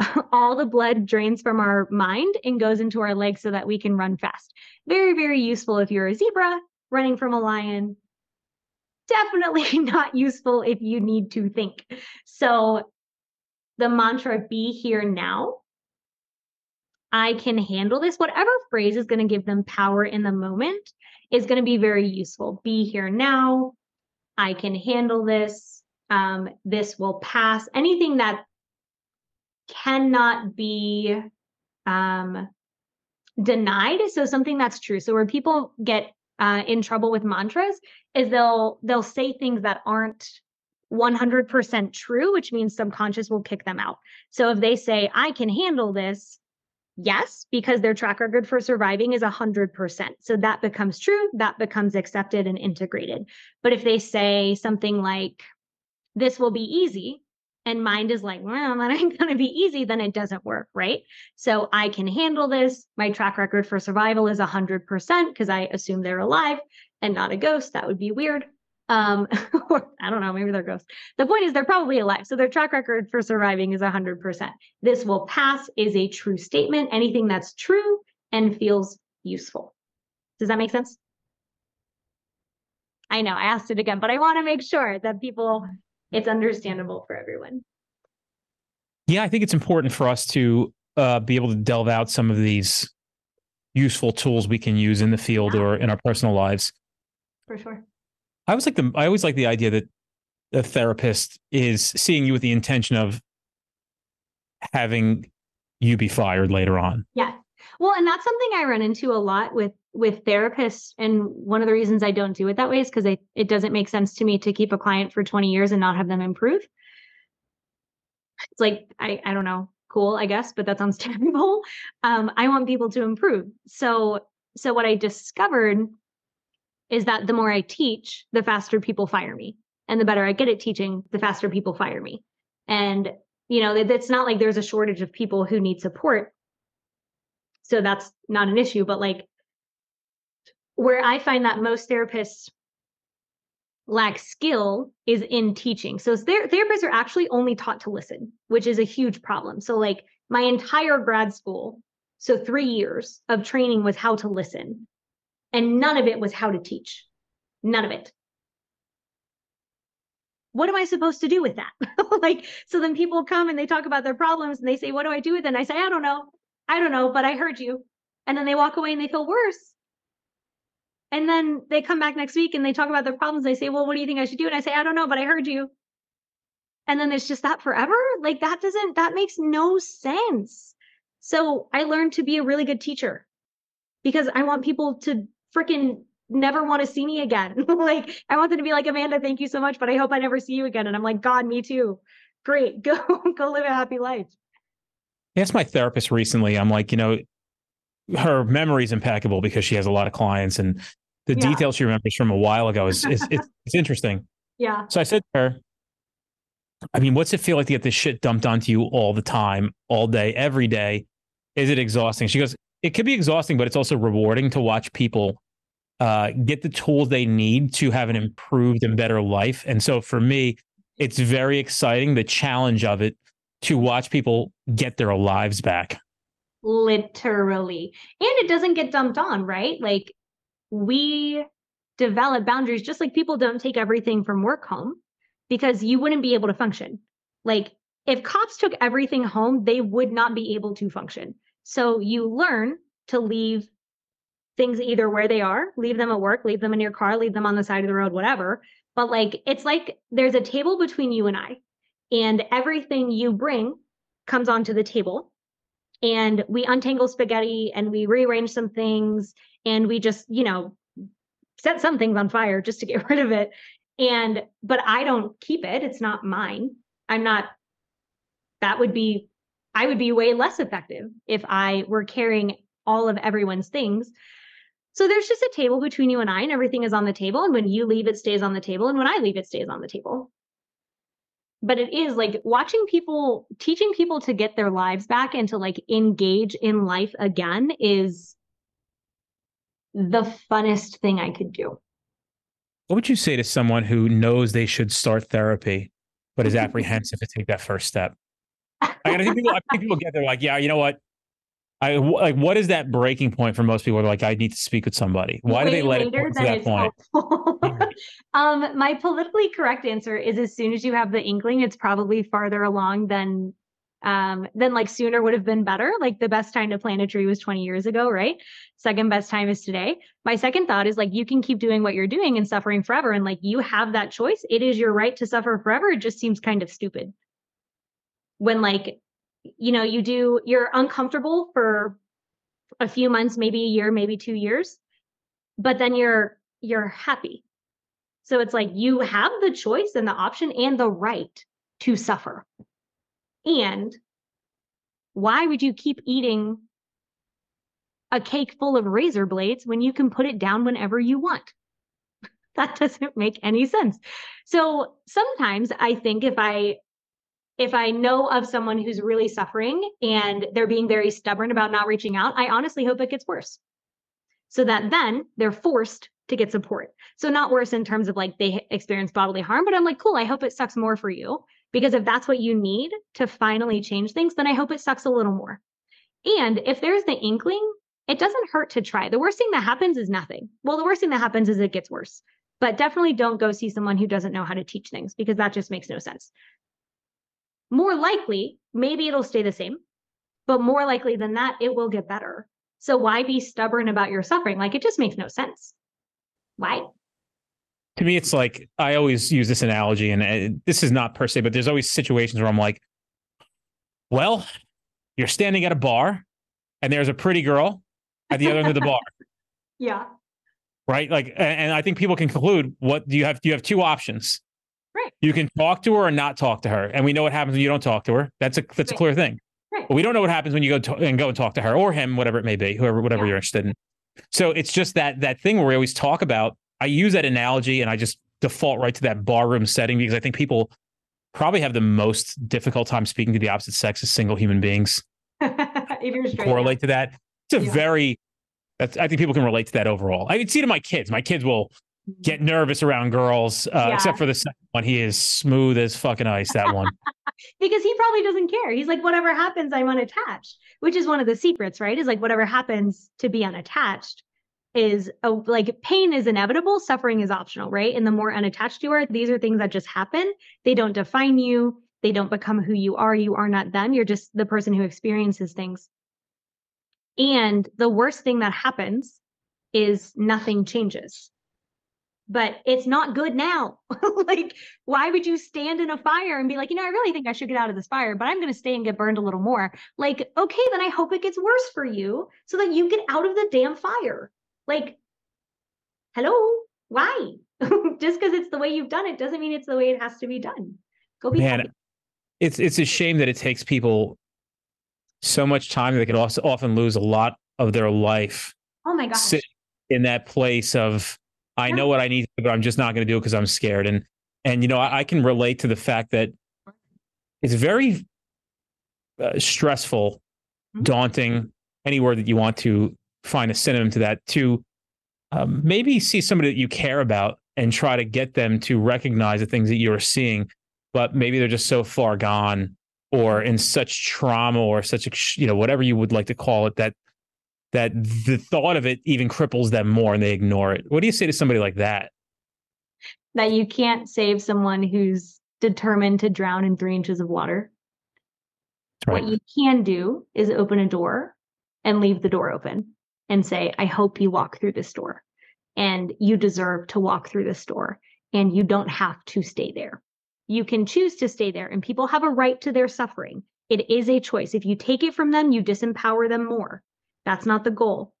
[SPEAKER 1] all the blood drains from our mind and goes into our legs so that we can run fast. Very, very useful if you're a zebra running from a lion. Definitely not useful if you need to think. So the mantra be here now I can handle this, whatever phrase is going to give them power in the moment is going to be very useful. Be here now. I can handle this. Um, this will pass. Anything that cannot be um, denied. So something that's true. So where people get uh, in trouble with mantras is they'll they'll say things that aren't 100% true, which means subconscious will kick them out. So if they say, I can handle this, Yes, because their track record for surviving is 100%. So that becomes true, that becomes accepted and integrated. But if they say something like, this will be easy, and mind is like, well, that ain't going to be easy, then it doesn't work, right? So I can handle this. My track record for survival is 100% because I assume they're alive and not a ghost. That would be weird. Um, or I don't know, maybe they're ghosts. The point is they're probably alive. So their track record for surviving is 100%. This will pass is a true statement. Anything that's true and feels useful. Does that make sense? I know I asked it again, but I want to make sure that people, it's understandable for everyone.
[SPEAKER 2] Yeah, I think it's important for us to uh, be able to delve out some of these useful tools we can use in the field yeah. or in our personal lives.
[SPEAKER 1] For sure.
[SPEAKER 2] I always like the I always like the idea that a therapist is seeing you with the intention of having you be fired later on.
[SPEAKER 1] Yeah. Well, and that's something I run into a lot with with therapists and one of the reasons I don't do it that way is it it doesn't make sense to me to keep a client for 20 years and not have them improve. It's like I I don't know, cool, I guess, but that sounds terrible. Um I want people to improve. So so what I discovered is that the more I teach, the faster people fire me. And the better I get at teaching, the faster people fire me. And, you know, it's not like there's a shortage of people who need support. So that's not an issue. But like where I find that most therapists lack skill is in teaching. So ther- therapists are actually only taught to listen, which is a huge problem. So like my entire grad school, so 3 years of training was how to listen. And none of it was how to teach. None of it. What am I supposed to do with that? like so then people come and they talk about their problems and they say what do I do with it? And I say I don't know. I don't know, but I heard you. And then they walk away and they feel worse and then they come back next week and they talk about their problems. They say, Well, what do you think I should do? And I say, I don't know, but I heard you. And then it's just that forever. Like that doesn't, that makes no sense. So I learned to be a really good teacher because I want people to freaking never want to see me again. like I want them to be like, Amanda, thank you so much, but I hope I never see you again. And I'm like, God, me too. Great. Go, go live a happy life.
[SPEAKER 2] Yes, my therapist recently. I'm like, you know, her memory is impeccable because she has a lot of clients and the yeah. details she remembers from a while ago is, is it's, it's interesting.
[SPEAKER 1] Yeah.
[SPEAKER 2] So I said to her, I mean, what's it feel like to get this shit dumped onto you all the time, all day, every day? Is it exhausting? She goes, it could be exhausting, but it's also rewarding to watch people uh, get the tools they need to have an improved and better life. And so for me, it's very exciting, the challenge of it to watch people get their lives back.
[SPEAKER 1] Literally. And it doesn't get dumped on, right? Like we develop boundaries just like people don't take everything from work home because you wouldn't be able to function. Like if cops took everything home, they would not be able to function. So you learn to leave things either where they are, leave them at work, leave them in your car, leave them on the side of the road, whatever. But like it's like there's a table between you and I, and everything you bring comes onto the table. And we untangle spaghetti and we rearrange some things and we just you know set some things on fire just to get rid of it. And but i don't keep it. It's not mine. I'm not that would be i would be way less effective if i were carrying all of everyone's things. So there's just a table between you and i and everything is on the table and when you leave it stays on the table and when i leave it stays on the table. But it is like watching people teaching people to get their lives back and to like engage in life again is the funnest thing I could do.
[SPEAKER 2] What would you say to someone who knows they should start therapy, but is apprehensive to take that first step? I, I think people, I think people get there like, yeah, you know what? I like what is that breaking point for most people? Like, I need to speak with somebody. Why Way do they let it get to that point?
[SPEAKER 1] um, my politically correct answer is as soon as you have the inkling, it's probably farther along than um, then like sooner would have been better. Like the best time to plant a tree was 20 years ago, right? Second best time is today. My second thought is like you can keep doing what you're doing and suffering forever. And like you have that choice. It is your right to suffer forever. It just seems kind of stupid. When like, you know, you do, you're uncomfortable for a few months, maybe a year, maybe two years, but then you're you're happy. So it's like you have the choice and the option and the right to suffer. And why would you keep eating a cake full of razor blades when you can put it down whenever you want? that doesn't make any sense. So sometimes I think if I if I know of someone who's really suffering and they're being very stubborn about not reaching out, I honestly hope it gets worse. So that then they're forced to get support. So not worse in terms of like they experience bodily harm, but I'm like, cool, I hope it sucks more for you because if that's what you need to finally change things, then I hope it sucks a little more. And if there's the inkling, it doesn't hurt to try. The worst thing that happens is nothing. Well, the worst thing that happens is it gets worse. But definitely don't go see someone who doesn't know how to teach things because that just makes no sense. More likely, maybe it'll stay the same, but more likely than that, it will get better. So why be stubborn about your suffering? Like it just makes no sense. Why?
[SPEAKER 2] To me, it's like I always use this analogy, and uh, this is not per se, but there's always situations where I'm like, well, you're standing at a bar and there's a pretty girl at the other end of the bar.
[SPEAKER 1] Yeah.
[SPEAKER 2] Right. Like, and I think people can conclude what do you have? You have two options.
[SPEAKER 1] Right.
[SPEAKER 2] You can talk to her or not talk to her. And we know what happens when you don't talk to her. That's a, that's right. a clear thing. Right. But we don't know what happens when you go to, and go and talk to her or him, whatever it may be, whoever, whatever yeah. you're interested in. So it's just that, that thing where we always talk about I use that analogy and I just default right to that barroom setting because I think people probably have the most difficult time speaking to the opposite sex as single human beings. correlate to that. It's a yeah. very that's I think people can relate to that overall. I can see to my kids. My kids will get nervous around girls. Uh,
[SPEAKER 1] Yeah.
[SPEAKER 2] Except for the second one, he is smooth as fucking ice. That one.
[SPEAKER 1] because he probably doesn't care. He's like, whatever happens, I'm unattached, which is one of the secrets, right? Is like whatever happens to be unattached is a, like pain is inevitable, suffering is optional, right? And the more unattached you are, these are things that just happen. They don't define you. They don't become who you are. You are not them. You're just the person who experiences things. And the worst thing that happens is nothing changes. But it's not good now. like, why would you stand in a fire and be like, you know, I really think I should get out of this fire, but I'm going to stay and get burned a little more? Like, okay, then I hope it gets worse for you so that you get out of the damn fire. Like, hello, why? Just because it's the way you've done it doesn't mean it's the way it has to be done. Go be
[SPEAKER 2] Man,
[SPEAKER 1] happy.
[SPEAKER 2] it's it's a shame that it takes people so much time that they could also often lose a lot of their life
[SPEAKER 1] Oh my gosh.
[SPEAKER 2] in that place of I
[SPEAKER 1] Yeah.
[SPEAKER 2] know what I need, to do, but I'm just not going to do it because I'm scared. And and you know I, I can relate to the fact that it's very uh, stressful,
[SPEAKER 1] Mhm.
[SPEAKER 2] daunting. Any word that you want to find a synonym to that to um, maybe see somebody that you care about and try to get them to recognize the things that you're seeing, but maybe they're just so far gone or in such trauma or such you know whatever you would like to call it that that the thought of it even cripples them more and they ignore it. What do you say to somebody like that?
[SPEAKER 1] that you can't save someone who's determined to drown in three inches of water. What you can do is open a door and leave the door open and say, I hope you walk through this door and you deserve to walk through this door and you don't have to stay there. You can choose to stay there and people have a right to their suffering. It is a choice. If you take it from them, you disempower them more. That's not the goal.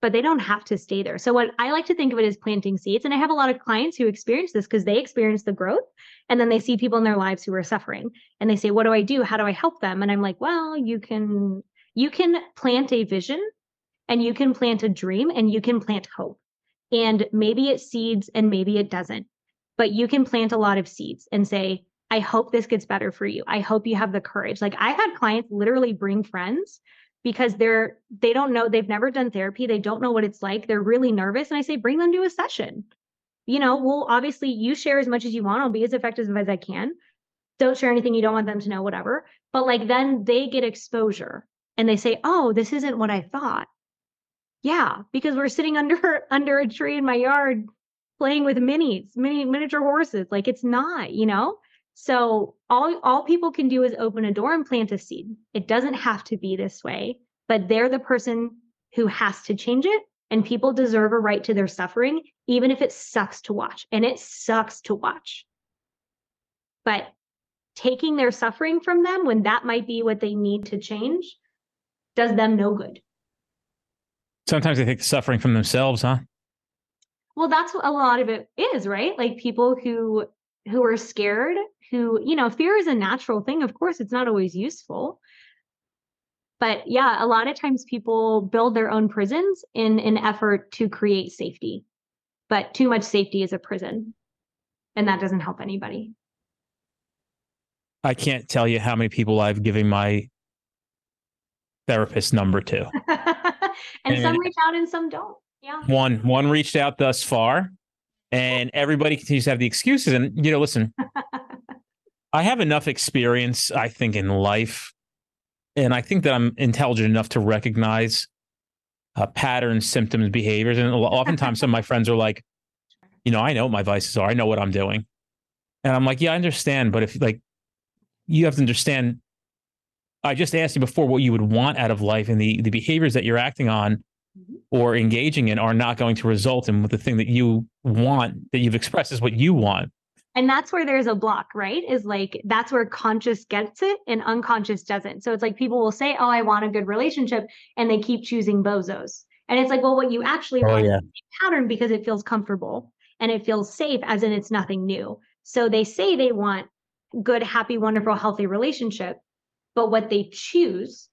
[SPEAKER 1] But they don't have to stay there. So, what I like to think of it as planting seeds. And I have a lot of clients who experience this because they experience the growth and then they see people in their lives who are suffering and they say what do i do how do i help them and i'm like well you can you can plant a vision and you can plant a dream and you can plant hope and maybe it seeds and maybe it doesn't but you can plant a lot of seeds and say i hope this gets better for you i hope you have the courage like i've had clients literally bring friends because they're they don't know they've never done therapy they don't know what it's like they're really nervous and i say bring them to a session you know, well, obviously you share as much as you want. I'll be as effective as I can. Don't share anything you don't want them to know, whatever. But like then they get exposure and they say, oh, this isn't what I thought. Yeah, because we're sitting under under a tree in my yard playing with minis, mini miniature horses. Like it's not, you know? So all all people can do is open a door and plant a seed. It doesn't have to be this way, but they're the person who has to change it and people deserve a right to their suffering even if it sucks to watch and it sucks to watch but taking their suffering from them when that might be what they need to change does them no good
[SPEAKER 2] Sometimes they think the suffering from themselves, huh?
[SPEAKER 1] well that's what a lot of it is right like people who who are scared who you know fear is a natural thing of course it's not always useful but yeah a lot of times people build their own prisons in an effort to create safety but too much safety is a prison and that doesn't help anybody
[SPEAKER 2] I can't tell you how many people I've given my therapist number to.
[SPEAKER 1] and some reach out and some don't yeah
[SPEAKER 2] One one reached out thus far, and everybody continues to have the excuses. And you know, listen, I have enough experience, I think, in life, and I think that I'm intelligent enough to recognize uh, patterns, symptoms, behaviors. And oftentimes, some of my friends are like, you know, I know what my vices are. I know what I'm doing, and I'm like, yeah, I understand. But if like, you have to understand. I just asked you before what you would want out of life, and the the behaviors that you're acting on
[SPEAKER 1] Mhm.
[SPEAKER 2] or engaging in are not going to result in the thing that you want that you've expressed is what you want.
[SPEAKER 1] and that's where there's a block right? Is like that's where conscious gets it and unconscious doesn't. So it's like people will say oh i want a good relationship and they keep choosing bozos. And it's like well what you actually want is a pattern because it feels comfortable and it feels safe as in it's nothing new. So they say they want good happy wonderful healthy relationship but what they choose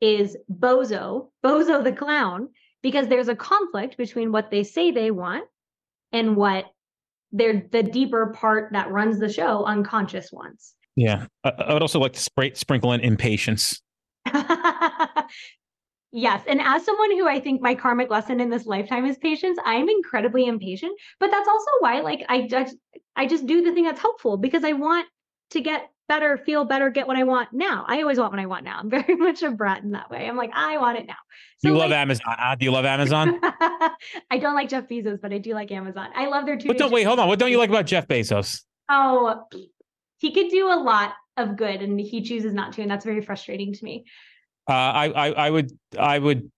[SPEAKER 1] is bozo bozo the clown because there's a conflict between what they say they want and what they're the deeper part that runs the show unconscious wants
[SPEAKER 2] Yeah. I, I would also like to spray, sprinkle in impatience.
[SPEAKER 1] Yes. And as someone who I think my karmic lesson in this lifetime is patience, I'm incredibly impatient. But that's also why, like, I just I just do the thing that's helpful because I want to get better, feel better, get what I want now. I always want what I want now. I'm very much a brat in that way. I'm like, I want it now.
[SPEAKER 2] So, you love Amazon. Uh, do you love Amazon?
[SPEAKER 1] I don't like Jeff Bezos, but I do like Amazon. I love their two.
[SPEAKER 2] But don't wait, hold on. What don't you like about Jeff Bezos?
[SPEAKER 1] Oh, he could do a lot of good and he chooses not to, and that's very frustrating to me.
[SPEAKER 2] Uh, I, I, I would, I would.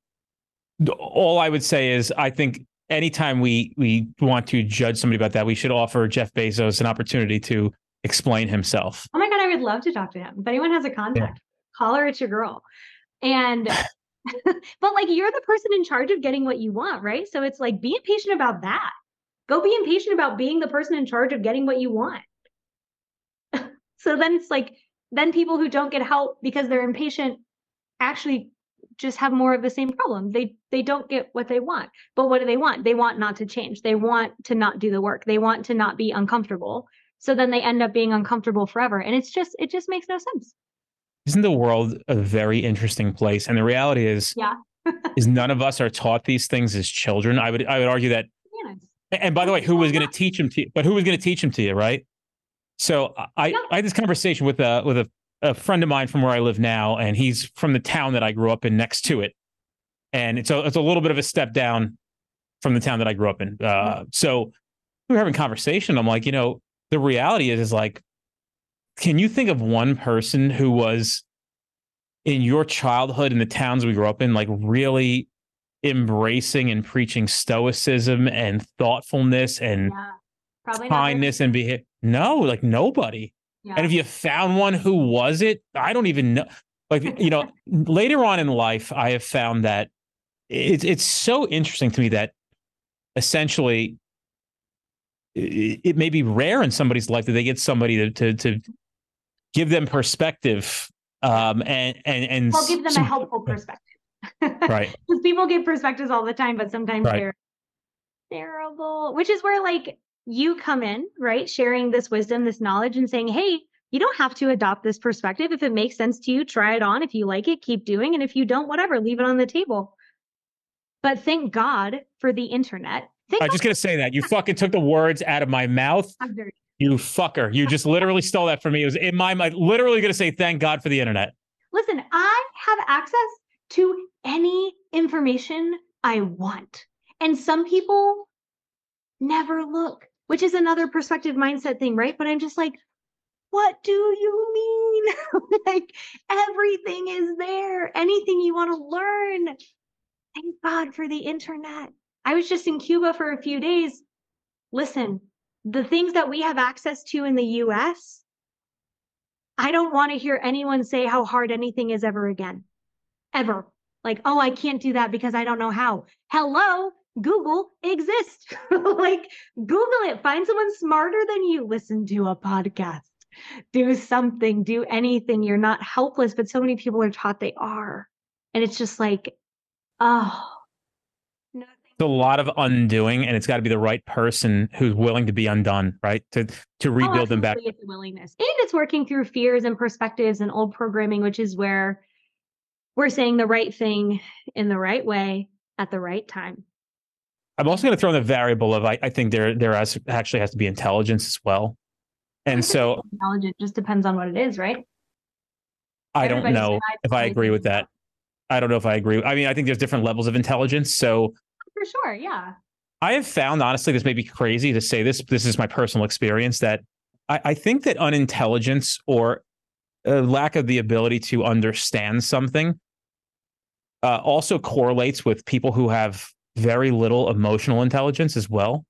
[SPEAKER 2] All I would say is, I think anytime we we want to judge somebody about that, we should offer Jeff Bezos an opportunity to explain himself.
[SPEAKER 1] Oh my god, I would love to talk to him. If anyone has a contact, yeah. call her. It's your girl. And but like you're the person in charge of getting what you want, right? So it's like be impatient about that. Go be impatient about being the person in charge of getting what you want. so then it's like then people who don't get help because they're impatient actually just have more of the same problem. They they don't get what they want. But what do they want? They want not to change. They want to not do the work. They want to not be uncomfortable. So then they end up being uncomfortable forever. And it's just it just makes no sense.
[SPEAKER 2] Isn't the world a very interesting place? And the reality is
[SPEAKER 1] yeah.
[SPEAKER 2] is none of us are taught these things as children. I would I would argue that yes. and by the way, who was going to teach them to you? But who was going to teach them to you, right? So I, yeah. I had this conversation with a with a a friend of mine from where I live now, and he's from the town that I grew up in next to it. And it's a, it's a little bit of a step down from the town that I grew up in. Uh, so we were having conversation. I'm like, you know, the reality is, is like, can you think of one person who was in your childhood in the towns we grew up in, like really embracing and preaching stoicism and thoughtfulness and yeah, kindness and behavior? No, like nobody. Yeah. And if you found one, who was it? I don't even know. Like, you know, later on in life, I have found that it's it's so interesting to me that essentially it, it, may be rare in somebody's life that they get somebody to to, to give them perspective um and and and
[SPEAKER 1] I'll give them some, a helpful perspective.
[SPEAKER 2] right.
[SPEAKER 1] Because people give perspectives all the time, but sometimes right. they're terrible. Which is where like you come in, right, sharing this wisdom, this knowledge, and saying, hey, you don't have to adopt this perspective. If it makes sense to you, try it on. If you like it, keep doing. And if you don't, whatever, leave it on the table. But thank God for the internet.
[SPEAKER 2] Thank I'm just going to say that. You fucking took the words out of my mouth. You fucker. You just literally stole that from me. It was in my mind, literally going to say, thank God for the internet.
[SPEAKER 1] Listen, I have access to any information I want. And some people never look which is another perspective mindset thing, right? But I'm just like, what do you mean? like everything is there. Anything you want to learn. Thank God for the internet. I was just in Cuba for a few days. Listen, the things that we have access to in the US, I don't want to hear anyone say how hard anything is ever again. Ever. Like, oh, I can't do that because I don't know how. Hello, Google exists. like, Google it. Find someone smarter than you. Listen to a podcast. Do something. Do anything. You're not helpless, but so many people are taught they are. And it's just like, oh,
[SPEAKER 2] a lot of undoing, and it's got to be the right person who's willing to be undone, right? To to oh, rebuild oh, them back.
[SPEAKER 1] It's willingness, and it's working through fears and perspectives and old programming, which is where we're saying the right thing in the right way at the right time.
[SPEAKER 2] I'm also going to throw in the variable of I, I think there there has, actually has to be intelligence as well. And so
[SPEAKER 1] intelligent just depends on what it is, right?
[SPEAKER 2] I don't know if I agree with that. I don't know if I agree. I mean, I think there's different levels of intelligence. So
[SPEAKER 1] for sure, yeah.
[SPEAKER 2] I have found, honestly, this may be crazy to say this. This is my personal experience that I, I think that unintelligence or a lack of the ability to understand something uh, also correlates with people who have very little emotional intelligence as well.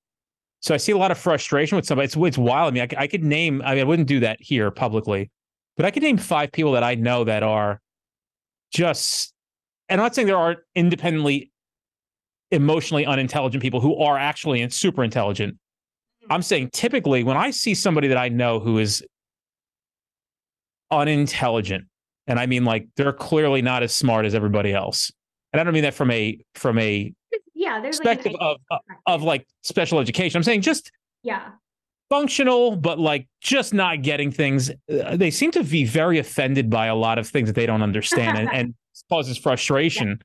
[SPEAKER 2] So I see a lot of frustration with somebody. It's, it's wild. I mean, I, I could name, I mean, I wouldn't do that here publicly, but I could name five people that I know that are just, and I'm not saying there aren't independently emotionally unintelligent people who are actually super intelligent. Mm-hmm. I'm saying typically when I see somebody that I know who is unintelligent, and I mean like they're clearly not as smart as everybody else. And I don't mean that from a from a
[SPEAKER 1] yeah, there's
[SPEAKER 2] perspective like of, of like special education. I'm saying just
[SPEAKER 1] yeah,
[SPEAKER 2] functional, but like just not getting things. Uh, they seem to be very offended by a lot of things that they don't understand, and, and causes frustration.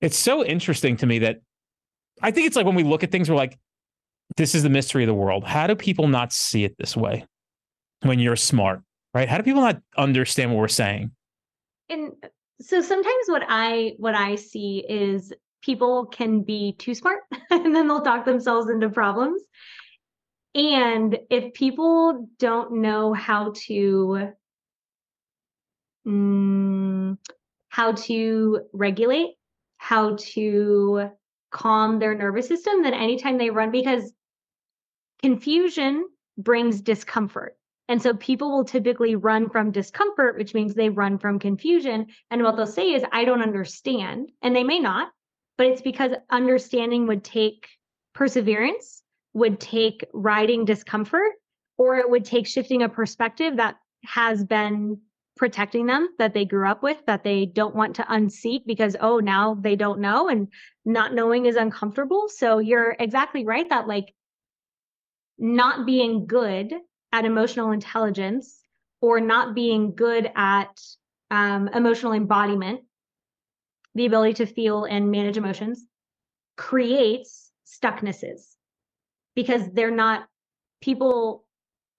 [SPEAKER 2] It's so interesting to me that I think it's like when we look at things, we're like, this is the mystery of the world. How do people not see it this way when you're smart, right? How do people not understand what we're saying?
[SPEAKER 1] And so sometimes what I what I see is people can be too smart and then they'll talk themselves into problems. And if people don't know how to mm, how to regulate, how to calm their nervous system, then anytime they run, because confusion brings discomfort. And so people will typically run from discomfort, which means they run from confusion. And what they'll say is, I don't understand. And they may not, but it's because understanding would take perseverance, would take riding discomfort, or it would take shifting a perspective that has been protecting them that they grew up with that they don't want to unseat because oh now they don't know and not knowing is uncomfortable. So you're exactly right that like not being good at emotional intelligence or not being good at um, emotional embodiment the ability to feel and manage emotions creates stucknesses because they're not people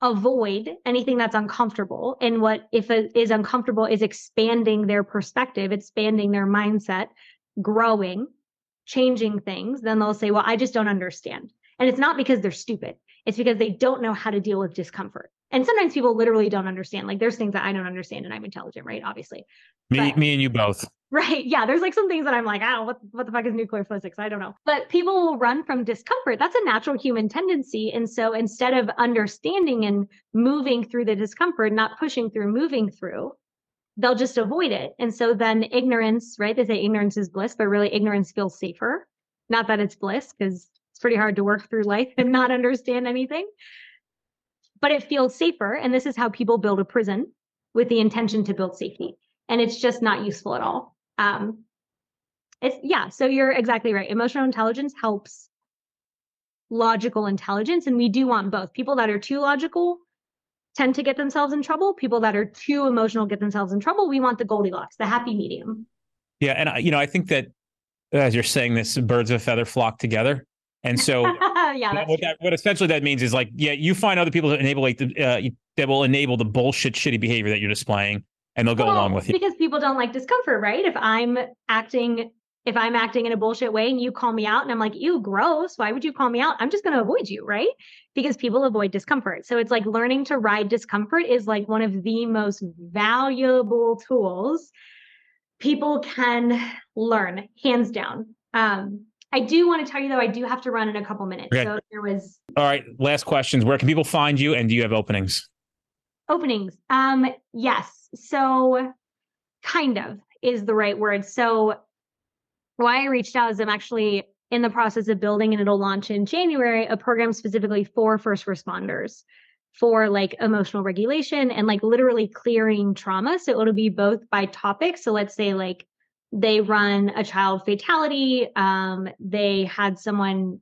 [SPEAKER 1] avoid anything that's uncomfortable. And what if it is uncomfortable is expanding their perspective expanding their mindset growing changing things. Then they'll say well i just don't understand. And it's not because they're stupid. It's because they don't know how to deal with discomfort and sometimes people literally don't understand like there's things that i don't understand and i'm intelligent right obviously
[SPEAKER 2] me, but, me and you both
[SPEAKER 1] Right. Yeah. There's like some things that I'm like, oh, what, what the fuck is nuclear physics? I don't know. But people will run from discomfort. That's a natural human tendency. And so instead of understanding and moving through the discomfort, not pushing through, moving through, they'll just avoid it. And so then ignorance, right? They say ignorance is bliss, but really ignorance feels safer. Not that it's bliss, because it's pretty hard to work through life and not understand anything. But it feels safer. And this is how people build a prison with the intention to build safety. And it's just not useful at all. Um, it's yeah, so you're exactly right. Emotional intelligence helps logical intelligence, and we do want both. People that are too logical tend to get themselves in trouble. People that are too emotional get themselves in trouble. We want the Goldilocks, the happy medium.
[SPEAKER 2] Yeah, and you know, I think that as you're saying this, birds of a feather flock together. And so,
[SPEAKER 1] yeah,
[SPEAKER 2] what, that, what essentially that means is like, yeah, you find other people that enable like the, uh, that will enable the bullshit, shitty behavior that you're displaying, and they'll go well, along with you
[SPEAKER 1] because people don't like discomfort right? If i'm acting if i'm acting in a bullshit way and you call me out and i'm like you gross. Why would you call me out? I'm just going to avoid you right? Because people avoid discomfort. So it's like learning to ride discomfort is like one of the most valuable tools people can learn hands down. Um I do want to tell you though, I do have to run in a couple minutes. Okay. So there was.
[SPEAKER 2] All right. Last questions. Where can people find you and do you have openings?
[SPEAKER 1] Openings. Um, yes. So kind of is the right word. So why I reached out is I'm actually in the process of building and it'll launch in January a program specifically for first responders for like emotional regulation and like literally clearing trauma. So it'll be both by topic. So let's say like they run a child fatality, um, they had someone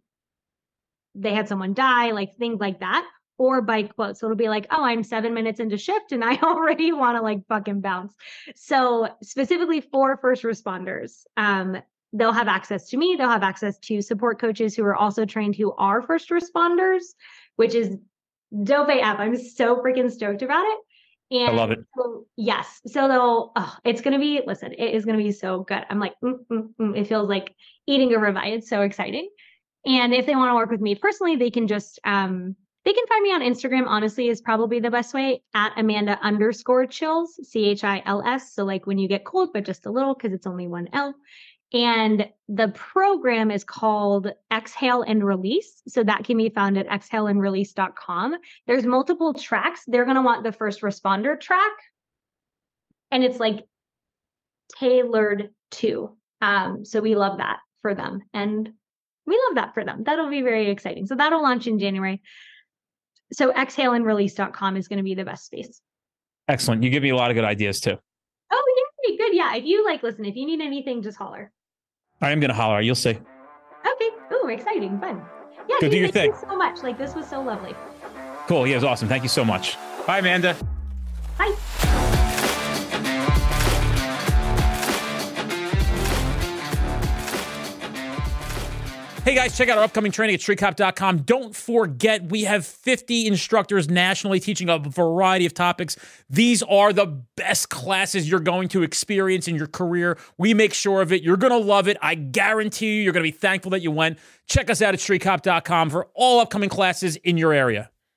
[SPEAKER 1] they had someone die, like things like that or by quote. So it'll be like, oh, I'm seven minutes into shift and I already want to like fucking bounce. So specifically for first responders, um, they'll have access to me. They'll have access to support coaches who are also trained who are first responders, which is dope AF. I'm so freaking stoked about it. And
[SPEAKER 2] I love it.
[SPEAKER 1] So, yes. So they'll, oh, it's going to be, listen, it is going to be so good. I'm like, mm, mm, mm. it feels like eating a ribeye. It's so exciting. And if they want to work with me personally, they can just um, they can find me on Instagram, honestly, is probably the best way at Amanda underscore Chils, C H I L S. So, like when you get cold, but just a little because it's only one L. And the program is called Exhale and Release. So that can be found at exhaleandrelease.com. There's multiple tracks. They're going to want the first responder track. And it's like tailored to. Um, so we love that for them. And we love that for them. That'll be very exciting. So that'll launch in January so exhaleandrelease.com is going to be the best space.
[SPEAKER 2] Excellent. You give me a lot of good ideas too.
[SPEAKER 1] Oh, yeah. Good. Yeah. If you like, listen, if you need anything, just holler.
[SPEAKER 2] I am going to holler. You'll see.
[SPEAKER 1] Okay. Oh, exciting. Fun. Yeah.
[SPEAKER 2] Go do your thing.
[SPEAKER 1] You so much. Like, this was so lovely.
[SPEAKER 2] Cool. Yeah, it was awesome. Thank you so much. Bye, Amanda.
[SPEAKER 1] Bye.
[SPEAKER 2] Hey guys, check out our upcoming training at streetcop.com. Don't forget, we have 50 instructors nationally teaching a variety of topics. These are the best classes you're going to experience in your career. We make sure of it. You're going to love it. I guarantee you, you're going to be thankful that you went. Check us out at streetcop.com for all upcoming classes in your area.